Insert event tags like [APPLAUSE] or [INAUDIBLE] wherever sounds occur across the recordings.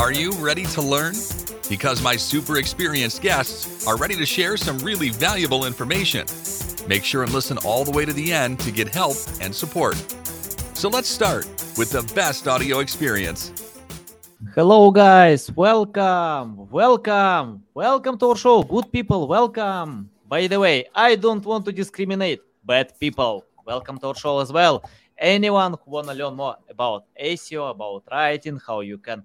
Are you ready to learn? Because my super experienced guests are ready to share some really valuable information. Make sure and listen all the way to the end to get help and support. So let's start with the best audio experience. Hello, guys. Welcome, welcome, welcome to our show. Good people, welcome. By the way, I don't want to discriminate. Bad people, welcome to our show as well. Anyone who wanna learn more about SEO, about writing, how you can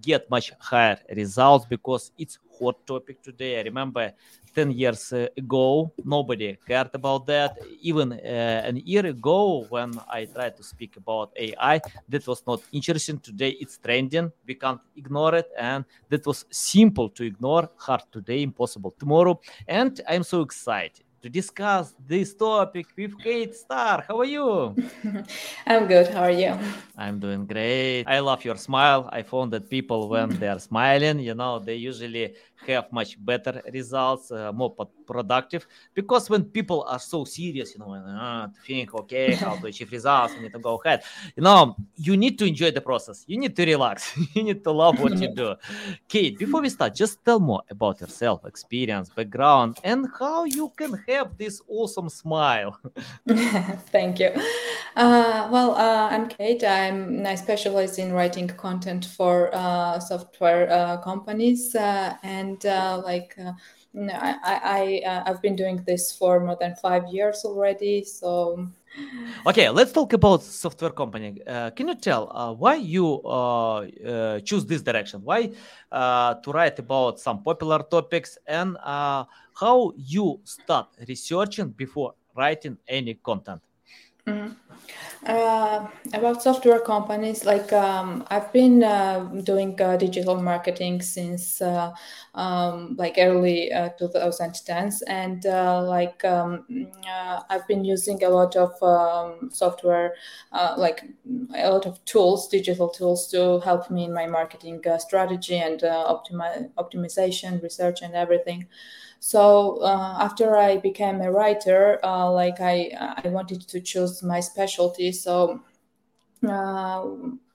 get much higher results because it's hot topic today. I remember 10 years ago nobody cared about that. Even uh, an year ago when i tried to speak about ai that was not interesting. Today it's trending. We can't ignore it. And that was simple to ignore. Hard today impossible tomorrow. And i'm so excited to discuss this topic with Kate Starr. How are you? [LAUGHS] I'm good. How are you? I'm doing great. I love your smile. I found that people, when they're smiling, you know, they usually have much better results, uh, more productive. Because when people are so serious, you know, uh, to think, okay, how to achieve results, you need to go ahead. You know, you need to enjoy the process. You need to relax. [LAUGHS] you need to love what you do. Kate, before we start, just tell more about yourself, experience, background, and how you can have this awesome smile. [LAUGHS] [LAUGHS] Thank you. Uh, well, uh, I'm Kate. I'm I specialize in writing content for uh, software uh, companies uh, and uh, like I, I I've been doing this for more than five years already. So [LAUGHS] okay let's talk about software company. Uh, can you tell uh, why you uh, choose this direction? Why to write about some popular topics and how you start researching before writing any content mm-hmm. Uh, about software companies, like um, I've been uh, doing uh, digital marketing since uh, um, like early 2010s, uh, and uh, like um, I've been using a lot of um, software, like a lot of tools, digital tools to help me in my marketing strategy and optimi- optimization, research, and everything. So uh, after I became a writer, uh, like I, I wanted to choose my specialty. So uh,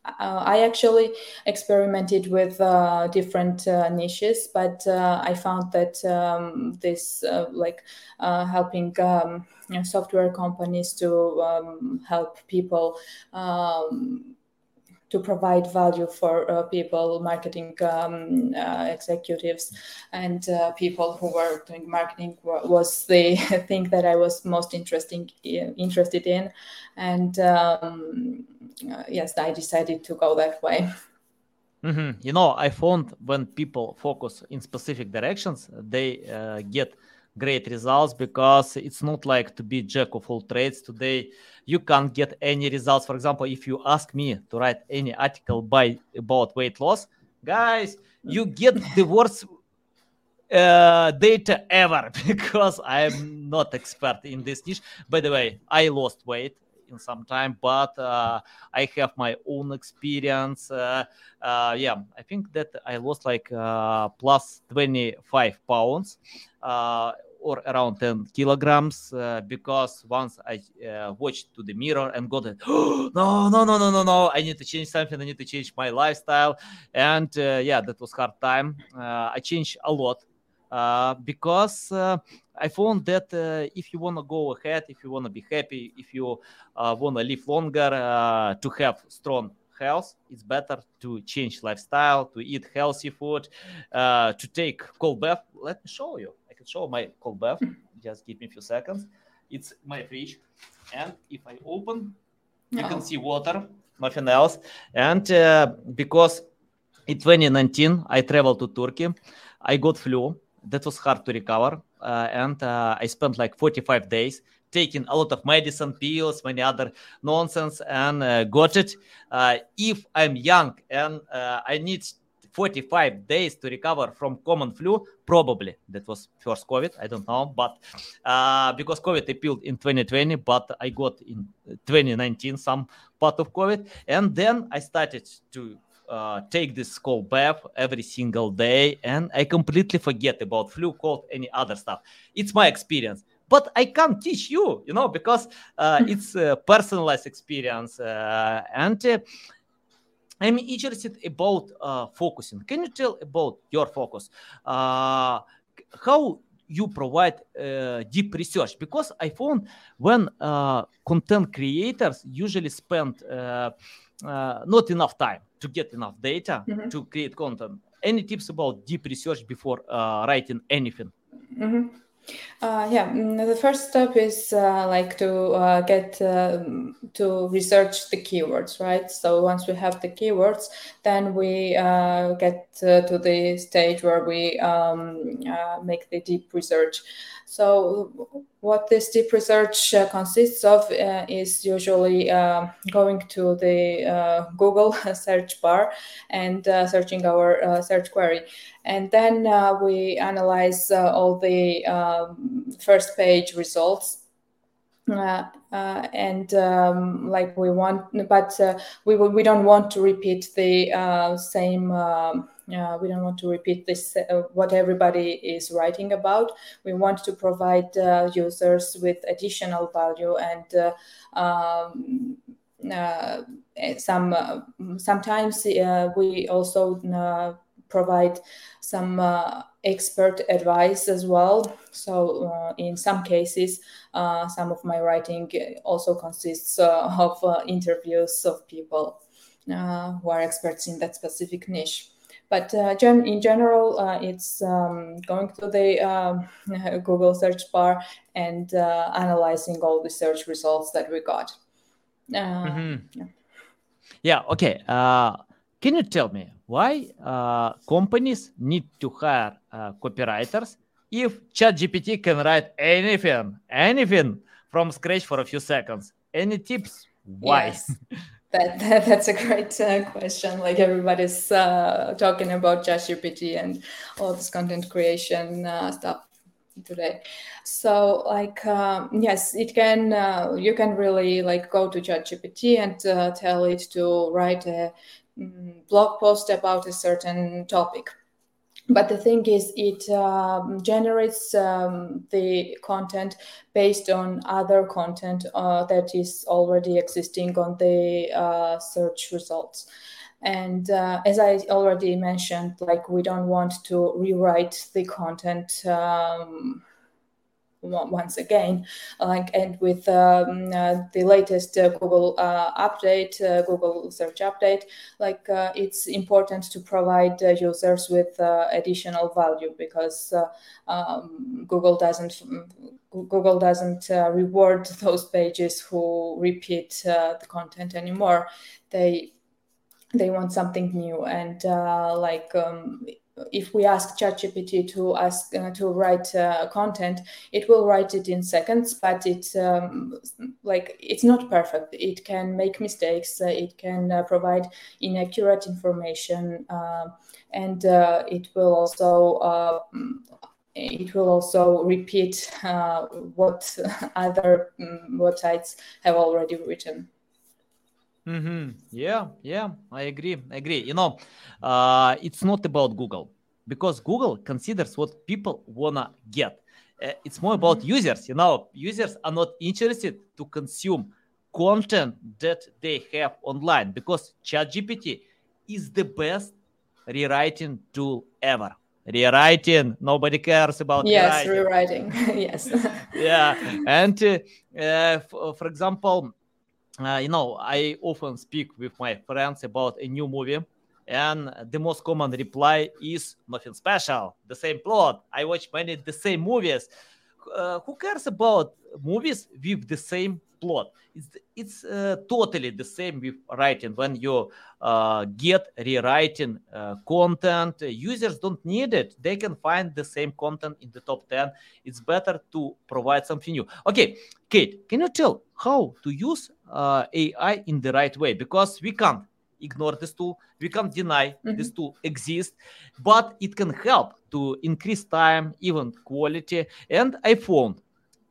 I actually experimented with uh, different uh, niches, but uh, I found that um, this, like helping um, you know, software companies to um, help people um, to provide value for uh, people, marketing um, uh, executives, and uh, people who were doing marketing was the [LAUGHS] thing that I was most interesting interested in, and um, uh, yes, I decided to go that way. Mm-hmm. You know, I found when people focus in specific directions, they uh, get great results because it's not like to be jack of all trades today. You can't get any results. For example if you ask me to write any article by about weight loss guys you get the worst uh, data ever [LAUGHS] because i'm not expert in this niche. By the way i lost weight in some time but uh, i have my own experience. Uh, uh yeah i think that i lost like uh, plus 25 pounds. Uh, or around 10 kilograms uh, because once I uh, watched to the mirror and got it, [GASPS] no, no, no, no, no, no, I need to change something. I need to change my lifestyle. And uh, yeah, that was hard time. Uh, I changed a lot uh, because uh, I found that if you want to go ahead, if you want to be happy, if you want to live longer, to have strong health, it's better to change lifestyle, to eat healthy food, to take cold bath. Let me show you show my cold bath. Just give me a few seconds. It's my fridge, and if I open, you can see water, nothing else. And uh, because in 2019 I traveled to Turkey, I got flu. That was hard to recover, uh, and uh, I spent like 45 days taking a lot of medicine, pills, many other nonsense, and uh, got it. Uh, if I'm young and uh, I need 45 days to recover from common flu probably that was first covid i don't know but uh, because covid appealed in 2020 but i got in 2019 some part of covid. And then i started to uh, take this cold bath every single day and i completely forget about flu cold any other stuff. It's my experience but i can't teach you you know because uh, it's a personalized experience uh, and uh, I'm interested about uh, focusing. Can you tell about your focus? Uh, how you provide uh, deep research? Because I found when uh, content creators usually spend uh, uh, not enough time to get enough data mm-hmm. to create content. Any tips about deep research before writing anything? Mm-hmm. Uh, yeah, mm, the first step is uh, like to uh, get uh, to research the keywords, right? So once we have the keywords, then we uh, get uh, to the stage where we um, make the deep research. So, what this deep research consists of is usually uh, going to the Google [LAUGHS] search bar and searching our search query. And then we analyze all the um, first page results uh, uh, and um, like we want, but uh, we we don't want to repeat the same. Uh, we don't want to repeat this uh, what everybody is writing about. We want to provide uh, users with additional value and um, some sometimes we also provide some uh, expert advice as well. So, uh, in some cases, uh, some of my writing also consists of interviews of people who are experts in that specific niche. But uh, gen- in general, uh, it's um, going to the um, [LAUGHS] Google search bar and uh, analyzing all the search results that we got. Mm-hmm. Yeah. yeah. Okay. Uh, can you tell me why uh, companies need to hire uh, copywriters if ChatGPT can write anything, anything from scratch for a few seconds? Any tips? Why? Yes. That, that, that's a great uh, question. Like everybody's uh, talking about ChatGPT and all this content creation uh, stuff today. So, like, um, yes, it can. Uh, you can really like go to ChatGPT and uh, tell it to write a blog post about a certain topic. But the thing is it um, generates um, the content based on other content uh, that is already existing on the uh, search results. And uh, as i already mentioned like we don't want to rewrite the content um, once again like and with um, uh, the latest uh, google uh, update uh, google search update like uh, it's important to provide uh, users with additional value because um, google doesn't google doesn't reward those pages who repeat the content anymore. They they want something new and like um, if we ask ChatGPT to ask uh, to write uh, content, it will write it in seconds, but it's um, like it's not perfect. It can make mistakes. Uh, it can uh, provide inaccurate information, um, and uh, it will also uh, it will also repeat what [LAUGHS] other um, websites have already written. Mm-hmm. Yeah, yeah, I agree. I agree. You know, uh, it's not about Google because Google considers what people wanna get. Uh, it's more about mm-hmm. users. You know, users are not interested to consume content that they have online because ChatGPT is the best rewriting tool ever. Rewriting, nobody cares about yes, rewriting. [LAUGHS] yes. [LAUGHS] yeah, and uh, uh, for, for example, uh, you know, I often speak with my friends about a new movie, and the most common reply is nothing special, the same plot. I watch many the same movies. Uh, who cares about movies with the same plot? It's it's uh, totally the same with writing. When you uh, get rewriting uh, content, users don't need it. They can find the same content in the top ten. It's better to provide something new. Okay, Kate, can you tell how to use uh, AI in the right way? Because we can't ignore this tool. We can't deny mm-hmm. this tool exists, but it can help to increase time, even quality. And I found,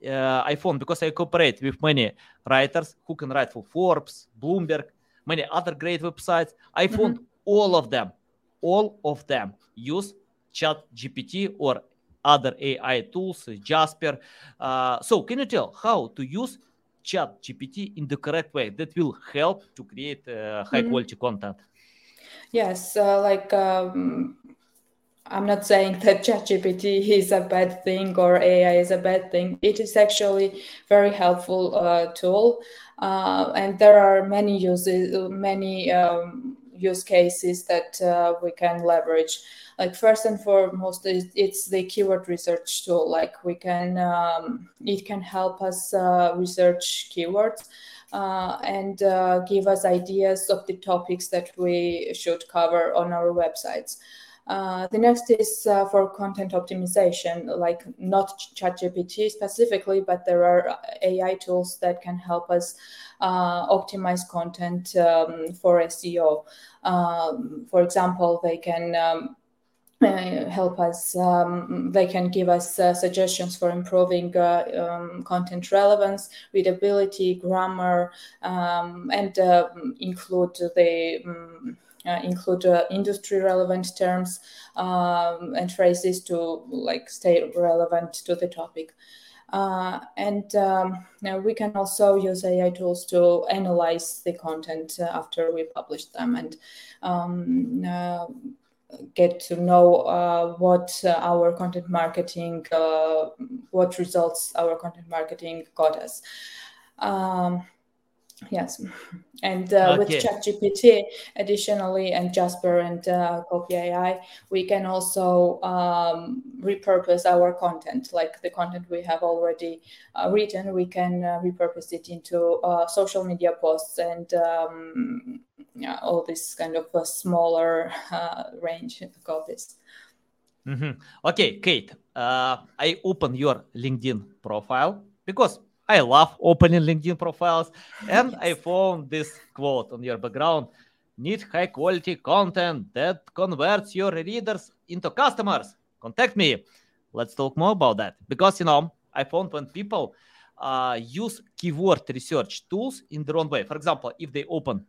uh, I because I cooperate with many writers who can write for Forbes, Bloomberg, many other great websites. I found mm-hmm. all of them, all of them use Chat GPT or other AI tools, Jasper. Uh, so, can you tell how to use chat GPT in the correct way that will help to create uh, high mm-hmm. quality content? Yes, uh, like um, I'm not saying that [LAUGHS] ChatGPT is a bad thing or AI is a bad thing. It is actually very helpful uh, tool, uh, and there are many uses, many um, use cases that uh, we can leverage. Like first and foremost, it's the keyword research tool. Like we can, um, it can help us uh, research keywords. Uh, and uh, give us ideas of the topics that we should cover on our websites. Uh, the next is uh, for content optimization, like not ChatGPT specifically, but there are AI tools that can help us uh, optimize content um, for SEO. Um, for example, they can um, uh, help us. Um, they can give us uh, suggestions for improving uh, um, content relevance, readability, grammar, um, and uh, include the um, uh, include uh, industry relevant terms um, and phrases to like stay relevant to the topic. Uh, and um, we can also use AI tools to analyze the content uh, after we publish them and um, uh, get to know uh, what our content marketing, what results our content marketing got us. Um, Yes, and uh, okay. with ChatGPT, additionally, and Jasper and uh, Copy AI, we can also um, repurpose our content, like the content we have already uh, written. We can uh, repurpose it into uh, social media posts and um, yeah, all this kind of a smaller [LAUGHS] uh, range of copies. Mm-hmm. Okay, Kate, I open your LinkedIn profile because I love opening LinkedIn profiles. And yes. I found this quote on your background need high quality content that converts your readers into customers. Contact me. Let's talk more about that. Because, you know, I found when people uh, use keyword research tools in their own way, for example, if they open,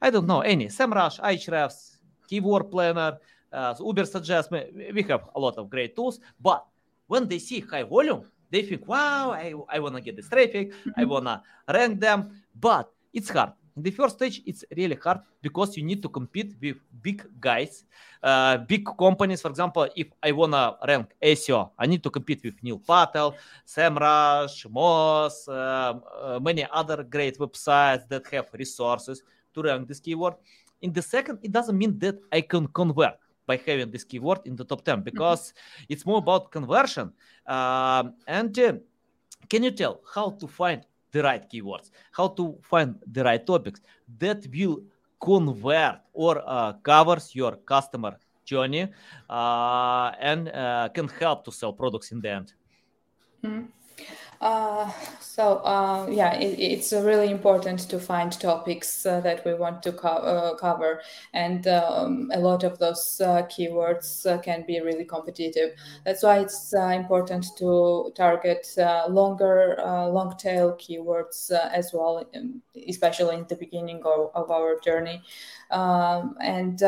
I don't know, any SEMrush, Ahrefs, Keyword Planner, uh, Ubersuggest, we have a lot of great tools. But when they see high volume, they think, wow, I, I want to get this traffic, I mm-hmm. want to rank them, but it's hard. In the first stage, it's really hard because you need to compete with big guys, uh, big companies. For example, if I want to rank SEO, I need to compete with Neil Patel, SEMrush, Moz, uh, uh, many other great websites that have resources to rank this keyword. In the second, it doesn't mean that I can convert by having this keyword in the top 10 mm-hmm. because mm-hmm. it's more about conversion. Uh, and uh, can you tell how to find the right keywords, how to find the right topics that will convert or uh, covers your customer journey uh, and uh, can help to sell products in the end? Mm-hmm. Uh, so uh, yeah, it, it's really important to find topics uh, that we want to co- uh, cover, and um, a lot of those uh, keywords uh, can be really competitive. That's why it's important to target longer, long tail keywords as well, especially in the beginning of, of our journey. Um, and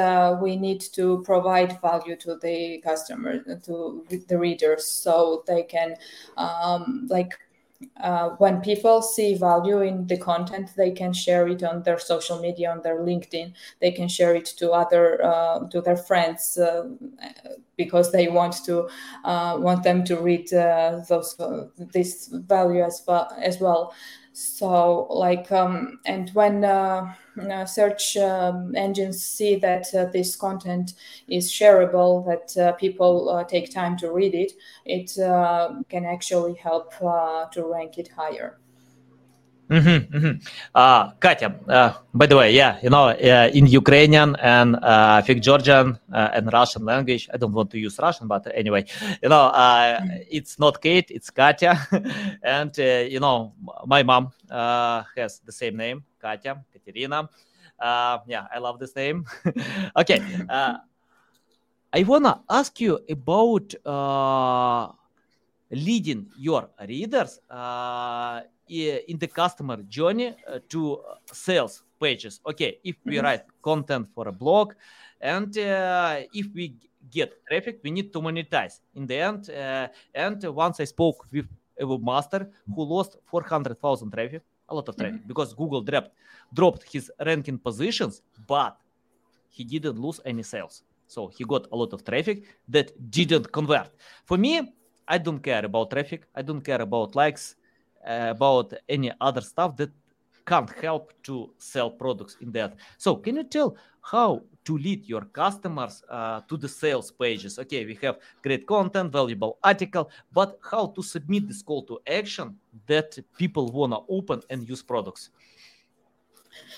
we need to provide value to the customer, to the readers, so they can um, like uh, when people see value in the content, they can share it on their social media, on their LinkedIn. They can share it to other uh, to their friends uh, because they want to uh, want them to read uh, those this value as well as well. So like um, and when uh, search um, engines see that uh, this content is shareable, that uh, people uh, take time to read it, it uh, can actually help uh, to rank it higher. Mm-hmm, mm-hmm. Uh, Katya, uh, by the way, yeah, you know, uh, in Ukrainian and uh, I think Georgian and Russian language, I don't want to use Russian, but anyway, you know, mm-hmm. it's not Kate, it's Katya. [LAUGHS] and, you know, my mom has the same name, Katya, Katerina. yeah, I love this name. [LAUGHS] okay. I want to ask you about leading your readers in the customer journey uh, to sales pages. Okay, if we mm-hmm. write content for a blog, and uh, if we get traffic, we need to monetize in the end. Uh, and once I spoke with a webmaster who lost 400,000 traffic, a lot of traffic, mm-hmm. because Google dropped dropped his ranking positions, but he didn't lose any sales. So he got a lot of traffic that didn't convert. For me, I don't care about traffic. I don't care about likes, uh, about any other stuff that can't help to sell products in that. So can you tell how to lead your customers uh, to the sales pages? Okay, we have great content, valuable article, but how to submit this call to action that people wanna open and use products?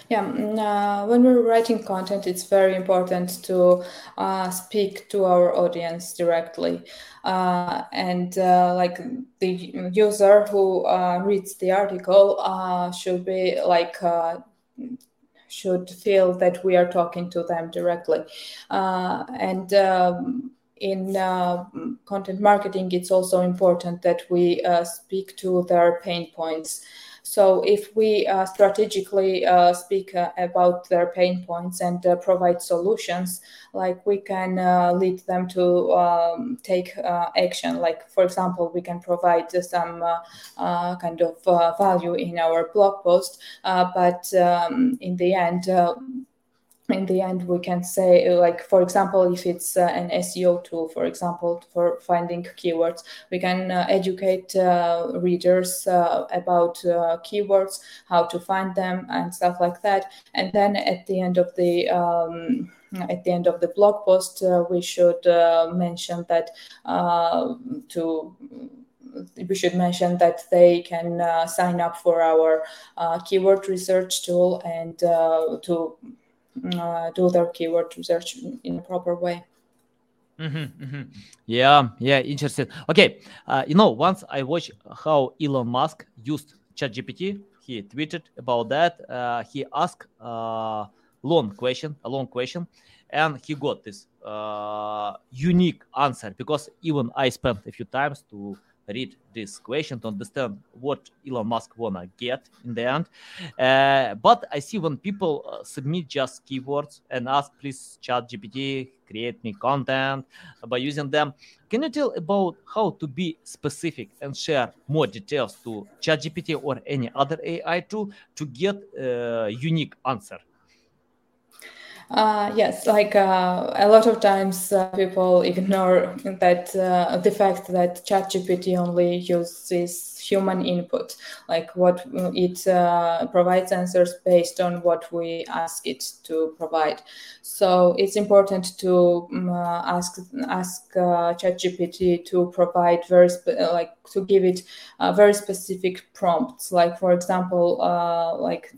Yeah, mm, uh, when we're writing content, it's very important to uh, speak to our audience directly. Uh, and uh, like the user who uh, reads the article uh, should be like, should feel that we are talking to them directly. and um, in uh, content marketing, it's also important that we uh, speak to their pain points. So if we uh, strategically uh, speak uh, about their pain points and uh, provide solutions, like we can lead them to um, take action. Like for example, we can provide some kind of value in our blog post, but um, in the end in the end we can say like for example if it's uh, an seo tool for example for finding keywords we can uh, educate uh, readers uh, about uh, keywords how to find them and stuff like that. And then at the end of the um, at the end of the blog post uh, we should mention that to we should mention that they can sign up for our keyword research tool and to uh, do their keyword research in a proper way. Mm-hmm, mm-hmm. Yeah, yeah, interesting. Okay, uh, you know, once I watched how Elon Musk used ChatGPT, he tweeted about that. Uh, he asked a long question, a long question, and he got this uh, unique answer because even I spent a few times to read this question to understand what Elon Musk wanna get in the end. Uh, but I see when people uh, submit just keywords and ask, please chat GPT, create me content by using them. Can you tell about how to be specific and share more details to ChatGPT or any other AI tool to get a uh, unique answer? Uh, yes, like uh, a lot of times uh, people ignore that uh, the fact that ChatGPT only uses human input, like what it uh, provides answers based on what we ask it to provide. So it's important to um, ask ask ChatGPT to provide very like to give it very specific prompts. Like for example, like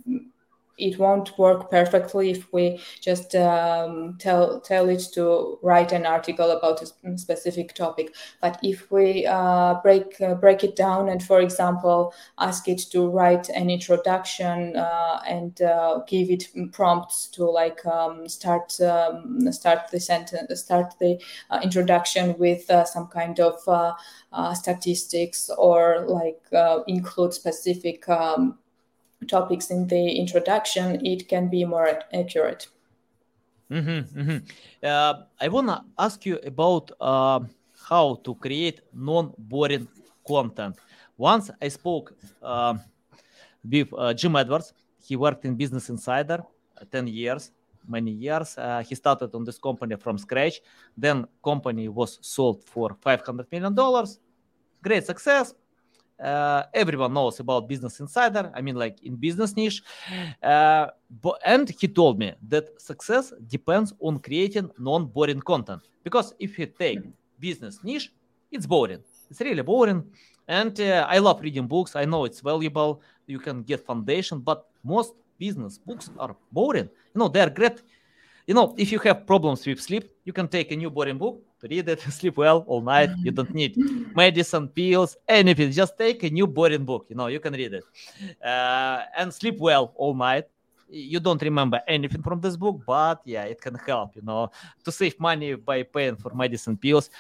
it won't work perfectly if we just um, tell tell it to write an article about a specific topic. But if we uh, break uh, break it down and, for example, ask it to write an introduction uh, and uh, give it prompts to like um, start um, start the sentence, start the uh, introduction with uh, some kind of statistics or like include specific um, topics in the introduction, it can be more accurate. Mm-hmm, mm-hmm. Uh, I want to ask you about uh, how to create non-boring content. Once I spoke uh, with uh, Jim Edwards. He worked in Business Insider uh, 10 years, many years. Uh, he started on this company from scratch. Then company was sold for 500 million dollars. Great success uh, everyone knows about business insider i mean like in business niche. Uh, and he told me that success depends on creating non-boring content. Because if you take business niche it's boring. It's really boring. And uh, i love reading books. I know it's valuable. You can get foundation. But most business books are boring. You know they're great you know if you have problems with sleep you can take a new boring book to read it, [LAUGHS] sleep well all night. You don't need [LAUGHS] medicine, pills, anything. Just take a new boring book. You know, you can read it uh, and sleep well all night. You don't remember anything from this book, but yeah, it can help. You know, to save money by paying for medicine, pills,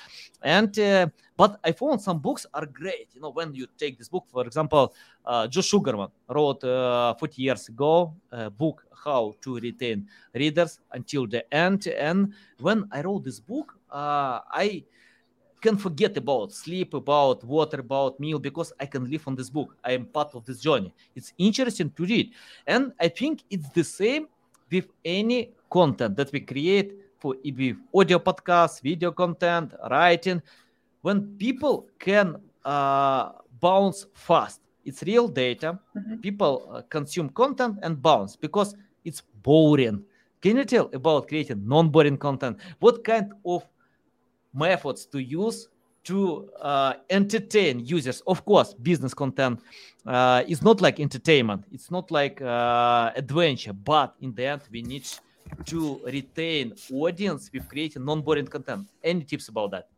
and uh, but I found some books are great. You know, when you take this book, for example, uh, Joe Sugarman wrote uh, 40 years ago a book how to retain readers until the end. And when I wrote this book, uh, I can forget about sleep, about water, about meal because I can live on this book. I am part of this journey. It's interesting to read, and I think it's the same with any content that we create for EB audio podcasts, video content, writing, when people can uh, bounce fast, it's real data. Mm-hmm. People uh, consume content and bounce because it's boring. Can you tell about creating non-boring content? What kind of methods to use to uh, entertain users? Of course, business content uh, is not like entertainment. It's not like uh, adventure. But in the end, we need to retain audience with creating non-boring content. Any tips about that?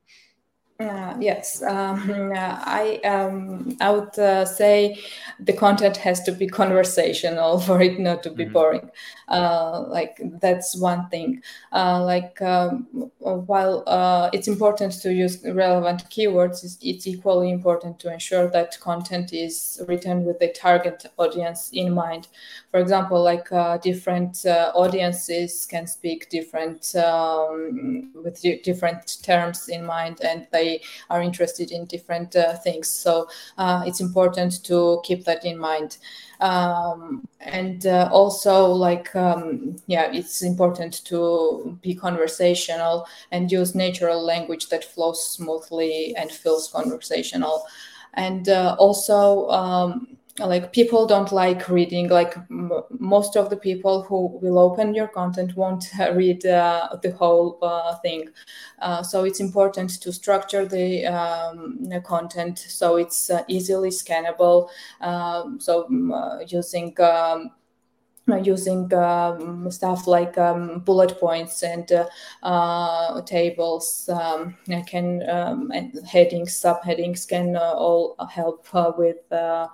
Uh, yes, um, uh, I um, I would uh, say the content has to be [LAUGHS] conversational for it not to be mm-hmm. boring. Uh, like that's one thing. Uh, like um, while uh, it's important to use relevant keywords, it's, it's, equally important to ensure that content is written with the target audience in mind. For example, like different audiences can speak different um, with different terms in mind, and they are interested in different uh, things. So uh, it's important to keep that in mind. Um, and uh, also like um, yeah it's important to be conversational and use natural language that flows smoothly and feels conversational and also um, like people don't like reading like m- most of the people who will open your content won't [LAUGHS] read uh, the whole uh, thing. Uh, so it's important to structure the, um, the content so it's uh, easily scannable. Um, so uh, using um, using um, stuff like um, bullet points and uh, uh, tables um, can um, and headings subheadings can uh, all help with uh,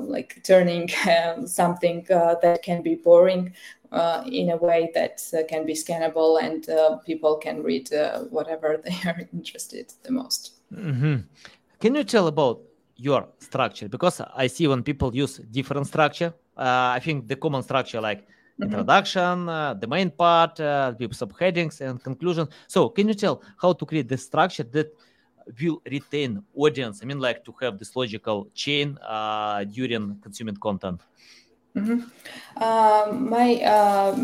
like turning [LAUGHS] um, something uh, that can be boring uh, in a way that can be scannable and people can read whatever [LAUGHS] they are interested the most. Mm-hmm. Can you tell about your structure? Because I see when people use different structure, I think the common structure like mm-hmm. introduction, uh, the main part, uh, with subheadings and conclusion. So, can you tell how to create the structure that will retain audience. I mean like to have this logical chain uh, during consuming content. Mm-hmm. Uh, my uh,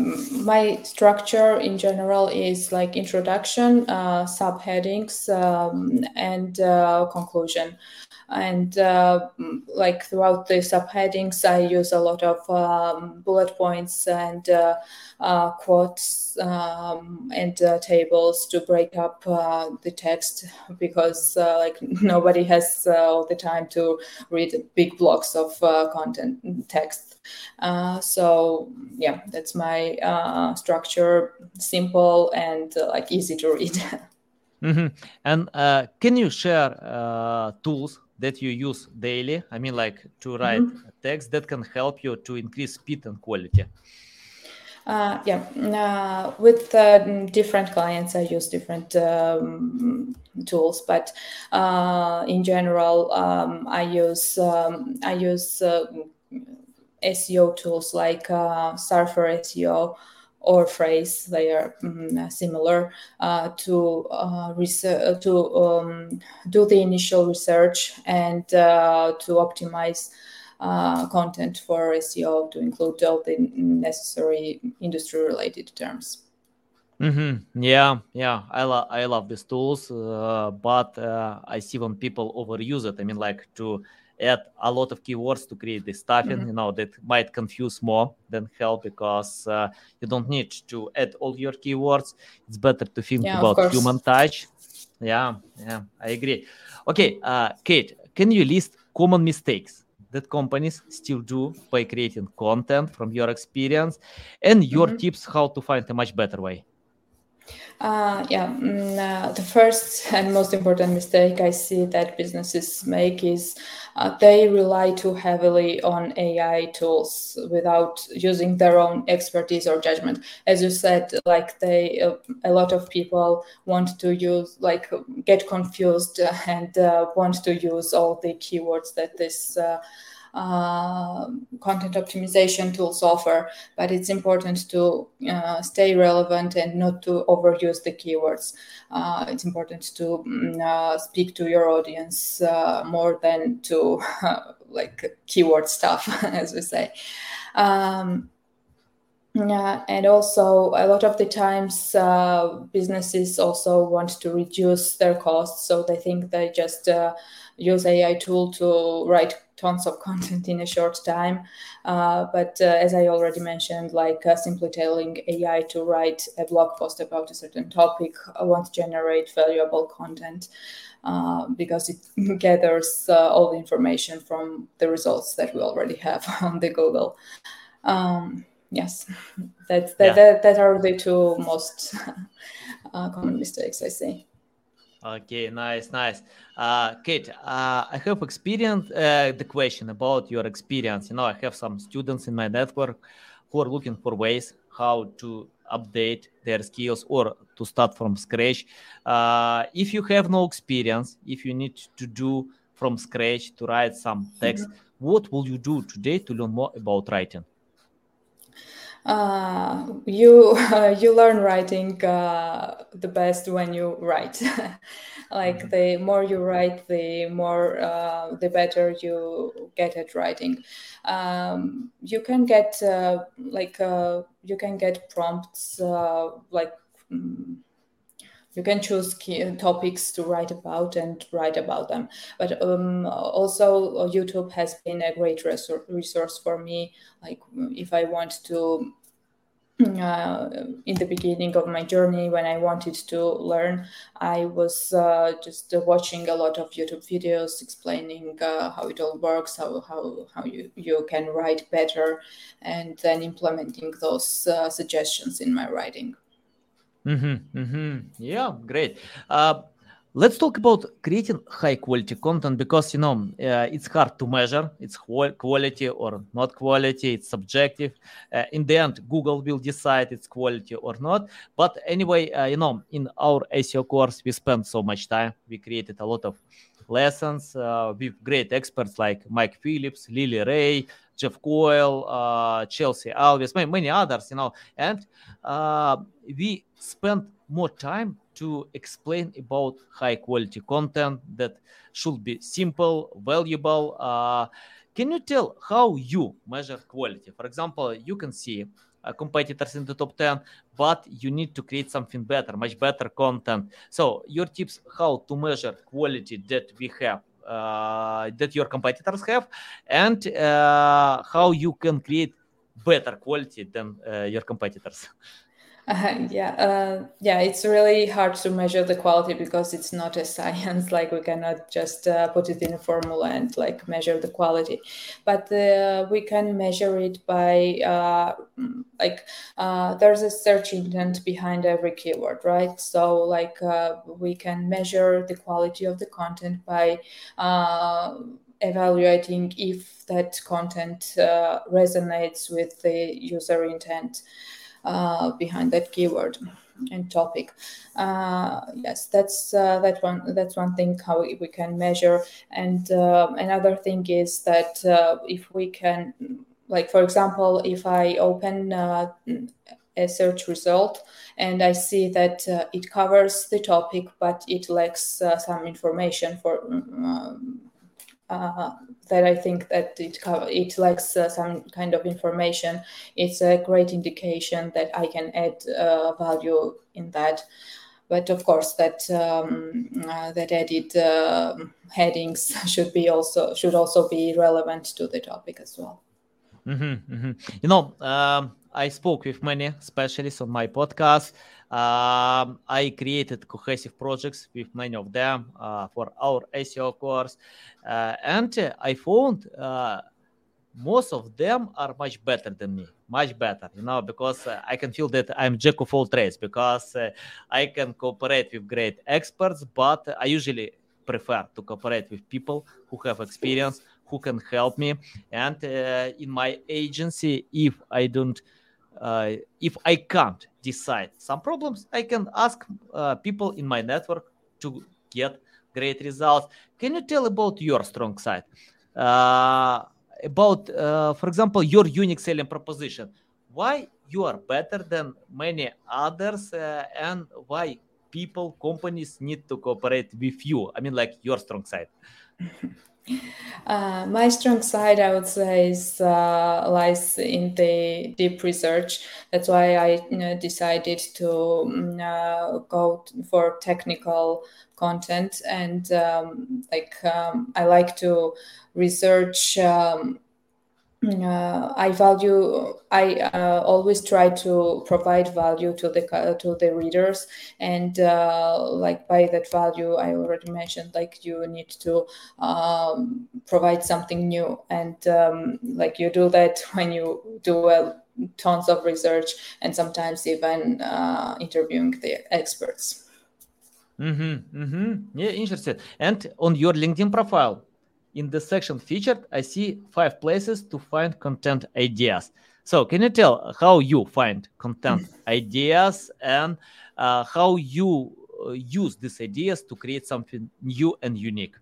my structure in general is like introduction, uh, subheadings, um, and uh, conclusion and uh, like throughout the subheadings i use a lot of um, bullet points and uh, uh, quotes um, and uh, tables to break up uh, the text because uh, like [LAUGHS] nobody has all the time to read big blocks of content text. So yeah that's my structure. Simple and like easy to read. [LAUGHS] Mm-hmm. and can you share tools that you use daily i mean like to write mm-hmm. text that can help you to increase speed and quality uh, yeah uh, with uh, different clients i use different um, tools but uh, in general um, i use um, i use uh, seo tools like uh, surfer seo or Frase they are mm, similar uh, to uh, research, to um, do the initial research and uh, to optimize uh, content for SEO to include all the necessary industry related terms. Mm-hmm. Yeah, yeah, I love I love these tools, uh, but uh, I see when people overuse it. I mean, like to add a lot of keywords to create the stuffing mm-hmm. you know that might confuse more than help because uh, you don't need to add all your keywords. It's better to think yeah, about human touch. Yeah yeah i agree. Okay uh, kate can you list common mistakes that companies still do by creating content from your experience and your mm-hmm. tips how to find a much better way uh, yeah, mm, uh, the first and most important mistake I see that businesses make is uh, they rely too heavily on AI tools without using their own expertise or judgment. As you said, like they, uh, a lot of people want to use, like, get confused [LAUGHS] and uh, want to use all the keywords that this uh, content optimization tools offer, but it's important to uh, stay relevant and not to overuse the keywords. Uh, it's important to mm, uh, speak to your audience more than to [LAUGHS] like keyword stuff, [LAUGHS] as we say. Um, Yeah, and also a lot of the times uh, businesses also want to reduce their costs, so they think they just uh, use AI tool to write tons of [LAUGHS] content in a short time. Uh, but uh, as I already mentioned, like uh, simply telling AI to write a blog post about a certain topic won't generate valuable content. Uh, because it [LAUGHS] gathers uh, all the information from the results that we already have [LAUGHS] on the Google. Um, yes, that, that, yeah. that, that, are the two most uh, common mistakes I see. Okay, nice, nice. Uh, Kate, uh, I have experienced uh, the question about your experience. You know, I have some students in my network who are looking for ways how to update their skills or to start from scratch. Uh, if you have no experience, if you need to do from scratch to write some text, mm-hmm. what will you do today to learn more about writing? Uh, you uh, [LAUGHS] you learn writing uh, the best when you write [LAUGHS] like mm-hmm. the more you write the more uh, the better you get at writing um, you can get uh, like uh, you can get prompts like um, you can choose key topics to write about and write about them. But um, also uh, youtube has been a great resource for me. Like if i want to uh, in the beginning of my journey when i wanted to learn i was uh, just watching a lot of youtube videos explaining uh, how it all works how, how, how you, you can write better and then implementing those uh, suggestions in my writing Mm-hmm, mm-hmm. Yeah, great. Uh, let's talk about creating high quality content because you know uh, it's hard to measure its quality or not quality. It's subjective. Uh, in the end, Google will decide its quality or not. But anyway, uh, you know, in our SEO course, we spent so much time. We created a lot of lessons uh, with great experts like Mike Phillips, Lily Ray, Jeff Coyle, uh, Chelsea Alves, many, many others, you know, and uh, we spent more time to explain about high quality content that should be simple, valuable. Uh, can you tell how you measure quality? For example, you can see uh, competitors in the top 10, but you need to create something better, much better content. So, your tips how to measure quality that we have uh, that your competitors have and uh, how you can create better quality than uh, your competitors [LAUGHS] Uh, [LAUGHS] yeah, uh, yeah, it's really hard to measure the quality because it's not a [LAUGHS] science. Like we cannot just uh, put it in a formula and like measure the quality, but uh, we can measure it by uh, like uh, there's a search intent behind every keyword, right? So like we can measure the quality of the content by evaluating if that content resonates with the user intent uh, behind that keyword and topic. Uh, yes, that's uh, that one. That's one thing how we can measure. And uh, another thing is that uh, if we can, like for example, if I open uh, a search result and I see that uh, it covers the topic, but it lacks some information for. Um, uh, that I think that it it lacks uh, some kind of information. It's a great indication that I can add uh, value in that. But of course, that um, uh, that added um, headings [LAUGHS] should be also should also be relevant to the topic as well. Mm-hmm, mm-hmm. You know, um, I spoke with many specialists on my podcast. Um, I created cohesive projects with many of them uh, for our SEO course, uh, and I found uh, most of them are much better than me, much better, you know, because uh, I can feel that I'm jack of all trades because uh, I can cooperate with great experts, but I usually prefer to cooperate with people who have experience, who can help me, and uh, in my agency, if I don't uh, if I can't decide some problems, I can ask uh, people in my network to get great results. Can you tell about your strong side? Uh, about, uh, for example, your unique selling proposition. Why you are better than many others, uh, and why people, companies need to cooperate with you? I mean, like your strong side. [LAUGHS] Uh, my strong side, I would say, is uh, lies in the deep research. That's why I you know, decided to mm, uh, go for technical content, and um, like um, I like to research um, uh, I value. I uh, always try to provide value to the to the readers, and uh, like by that value, I already mentioned like you need to um, provide something new, and um, like you do that [LAUGHS] when you do uh, tons of research and sometimes even uh, interviewing the experts. Mm-hmm, mm-hmm. Yeah, interesting. And on your LinkedIn profile, in the section featured, I see five places to find content ideas. So, can you tell how you find content [LAUGHS] ideas and uh, how you uh, use these ideas to create something new and unique?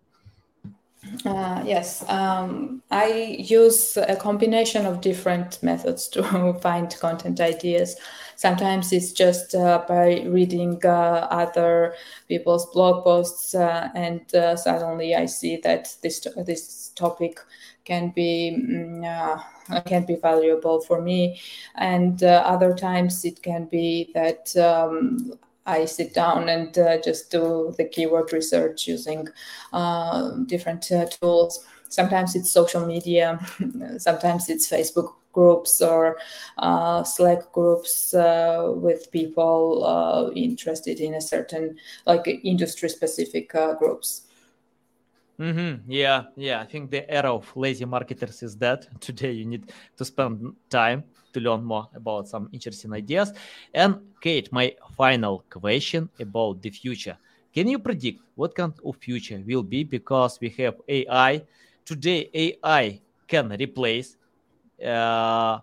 Uh, yes, um, I use a combination of different methods to [LAUGHS] find content ideas. Sometimes it's just uh, by reading uh, other people's blog posts, uh, and uh, suddenly I see that this this topic can be mm, can be valuable for me. And other times it can be that um, I sit down and uh, just do the keyword research using uh, different uh, tools. Sometimes it's social media, [LAUGHS] sometimes it's Facebook groups or uh, Slack groups uh, with people uh, interested in a certain, like industry specific groups. Mm-hmm. Yeah, yeah. I think the era of lazy marketers is that [LAUGHS] today you need to spend time to learn more about some interesting ideas. And Kate, my final question about the future. Can you predict what kind of future will be because we have AI? Today, AI can replace uh,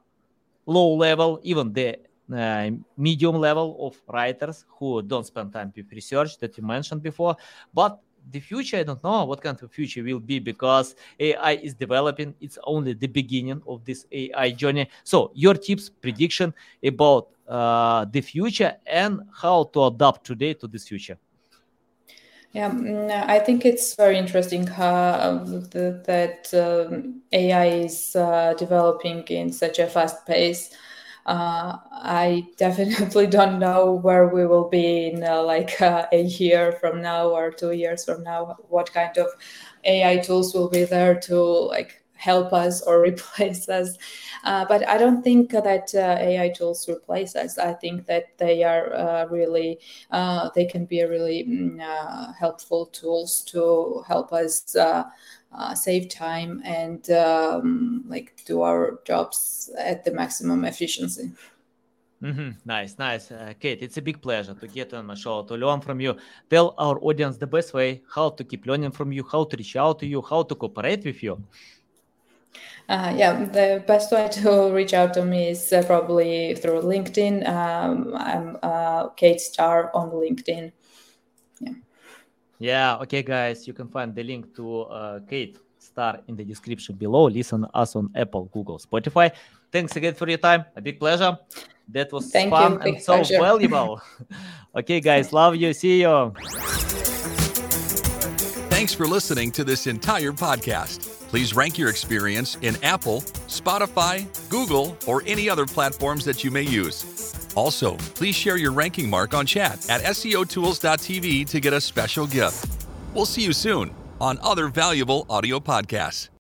low level, even the uh, medium level of writers who don't spend time with research that you mentioned before. But the future, I don't know what kind of future will be because AI is developing. It's only the beginning of this AI journey. So, your tips, prediction about uh, the future and how to adapt today to this future. Yeah, mm, I think it's very interesting uh, that um, AI is uh, developing in such a fast pace uh, I definitely [LAUGHS] don't know where we will be in uh, like uh, [LAUGHS] a year from now or two years from now. What kind of AI tools will be there to like help us or [LAUGHS] replace us. Uh, but I don't think that uh, AI tools replace us. I think that they are uh, really, uh, they can be really mm, uh, helpful tools to help us uh, save time and um, like do our jobs at the maximum efficiency. Mm-hmm. Nice, nice. Uh, Kate, it's a big pleasure to get on my show, to learn from you. Tell our audience the best way, how to keep learning from you, how to reach out to you, how to cooperate with you. Uh, yeah, the best way to [LAUGHS] reach out to me is uh, probably through LinkedIn. Um, I'm uh, Kate Starr on LinkedIn. Yeah. Yeah. Okay, guys, you can find the link to uh, Kate Starr in the description below. Listen us on Apple, Google, Spotify. Thanks again for your time. A big pleasure. That was Thank fun you. and so pleasure. valuable. [LAUGHS] okay, guys, love you. See you. Thanks for listening to this entire podcast. Please rank your experience in Apple, Spotify, Google, or any other platforms that you may use. Also, please share your ranking mark on chat at SEOtools.tv to get a special gift. We'll see you soon on other valuable audio podcasts.